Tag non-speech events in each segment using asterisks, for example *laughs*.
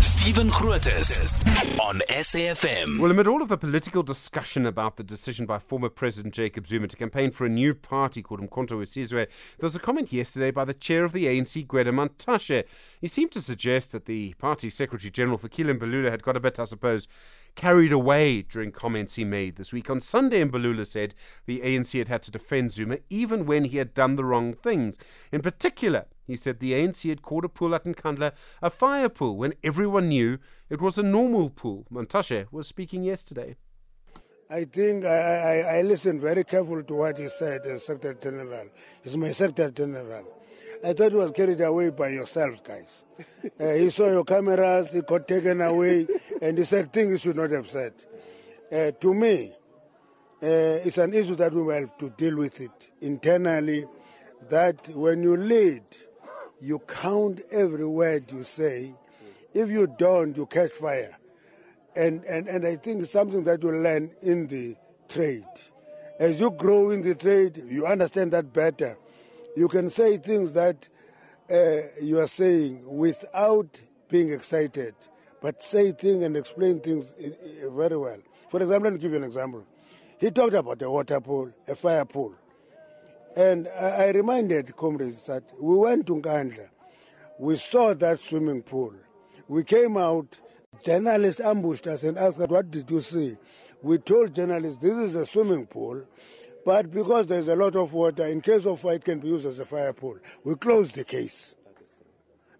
Stephen Grootes on SAFM. Well, amid all of the political discussion about the decision by former President Jacob Zuma to campaign for a new party called Umkhonto Wesizwe, there was a comment yesterday by the chair of the ANC, Gwede Mantashe. He seemed to suggest that the party Secretary General Fikile Mbalula had got a bit, I suppose, carried away during comments he made this week. On Sunday, Mbalula said the ANC had had to defend Zuma even when he had done the wrong things. In particular, he said the ANC had called a pool at Nkandla a fire pool when everyone knew it was a normal pool. Mantashe was speaking yesterday. I think I, I, I listened very carefully to what he said as Secretary General. He's my Secretary General. I thought he was carried away by yourselves, guys. uh, he saw your cameras, he got taken away, and he said things he should not have said. Uh, to me, uh, it's an issue that we will have to deal with it internally. That when you lead, you count every word you say. If you don't, you catch fire. And, and, and I think it's something that you learn in the trade. As you grow in the trade, you understand that better. You can say things that uh, you are saying without being excited, but say things and explain things very well. For example, let me give you an example. He talked about a water pool, a fire pool. And I, I reminded comrades that we went to Nkandla, we saw that swimming pool. We came out, journalists ambushed us and asked What did you see? We told journalists, This is a swimming pool, but because there's a lot of water, in case of fire, it can be used as a fire pool. We closed the case.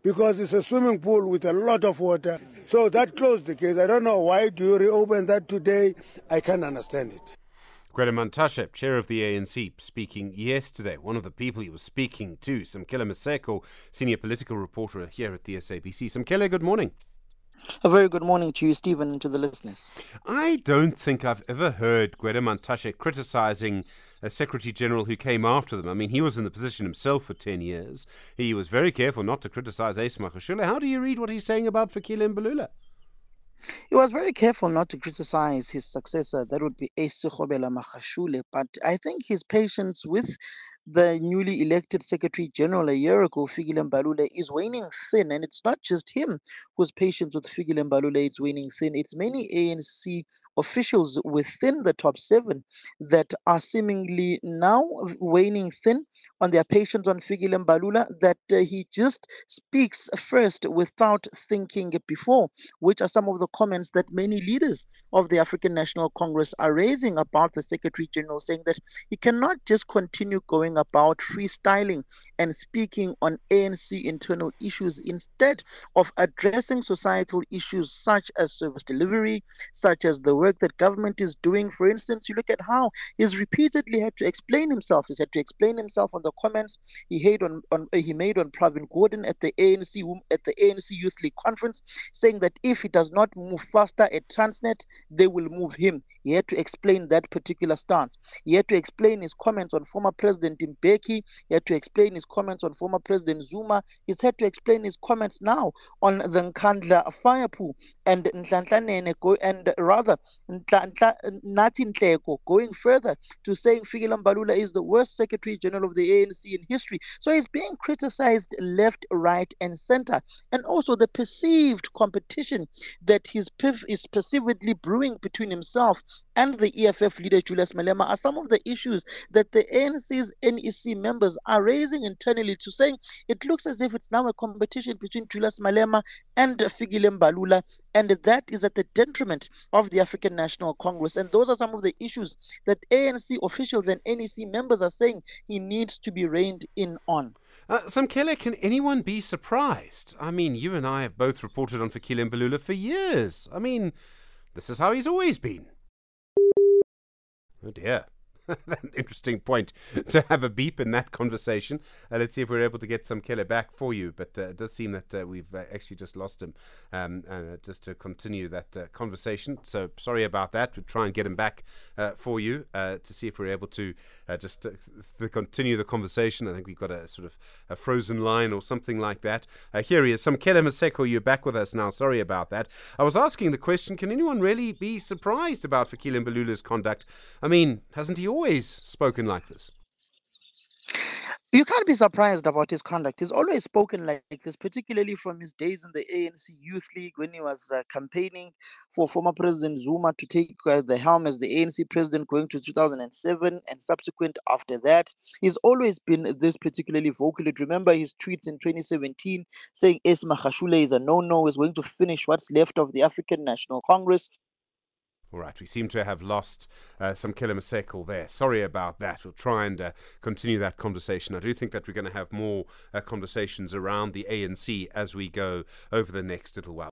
Because it's a swimming pool with a lot of water. So that closed the case. I don't know why do you reopen that today. I can't understand it. Gwede Mantashe, chair of the ANC, speaking yesterday. One of the people he was speaking to, Samkele Maseko, senior political reporter here at the SABC. Samkele, good morning. A very good morning to you, Stephen, and to the listeners. I don't think I've ever heard Gwede Mantashe criticizing a Secretary General who came after them. I mean, he was in the position himself for 10 years. He was very careful not to criticize Ace Magashule. How do you read what he's saying about Fikile Mbalula? He was very careful not to criticize his successor, that would be Ace Magashule, but I think his patience with the newly elected Secretary General a year ago, Fikile Mbalula, is waning thin. And it's not just him whose patience with Fikile Mbalula is waning thin. It's many ANC officials within the top seven that are seemingly now waning thin on their patience on Fikile Mbalula, that uh, he just speaks first without thinking before, which are some of the comments that many leaders of the African National Congress are raising about the Secretary General, saying that he cannot just continue going about freestyling and speaking on ANC internal issues. Instead of addressing societal issues such as service delivery, such as the work that government is doing. For instance, you look at how he's repeatedly had to explain himself. He's had to explain himself on the comments he made on, on uh, he made on Pravin Gordhan at the ANC at the ANC Youth League conference, saying that if he does not move faster at Transnet, they will move him. He had to explain that particular stance. He had to explain his comments on former President Mbeki. He had to explain his comments on former President Zuma. He's had to explain his comments now on the Nkandla fire pool and Nhlanhla go and rather Nathi Nhleko going further to saying Fikile Mbalula is the worst Secretary General of the ANC in history. So he's being criticized left, right, and center, and also the perceived competition that is perceivedly brewing between himself and the EFF leader Julius Malema are some of the issues that the ANC's NEC members are raising internally to saying it looks as if it's now a competition between Julius Malema and Fikile Mbalula, and that is at the detriment of the African National Congress. And those are some of the issues that ANC officials and NEC members are saying he needs to be reined in on. Uh, Samkele, can anyone be surprised? I mean, you and I have both reported on Fikile Mbalula for years. I mean, this is how he's always been. Oh dear. *laughs* An interesting point to have a beep in that conversation. Uh, let's see if we're able to get Samkele back for you. But uh, it does seem that uh, we've uh, actually just lost him. Um, uh, just to continue that uh, conversation. So sorry about that. We'll try and get him back for you to see if we're able to just to continue the conversation. I think we've got a sort of a frozen line or something like that. here he is. Some Samkele Maseko, you're back with us now. Sorry about that. I was asking the question: Can anyone really be surprised about Fikile Mbalula's conduct? I mean, hasn't he always? Always spoken like this? you can't be surprised about his conduct. He's always spoken like, this, particularly from his days in the ANC Youth League when he was uh, campaigning for former President Zuma to take uh, the helm as the ANC president going to 2007 and subsequent after that. He's always been this particularly vocal. Remember his tweets in 2017 saying Ace Magashule is a no no, is going to finish what's left of the African National Congress. All right, we seem to have lost uh, some Maseko there. Sorry about that. We'll try and uh, continue that conversation. I do think that we're going to have more uh, conversations around the ANC as we go over the next little while.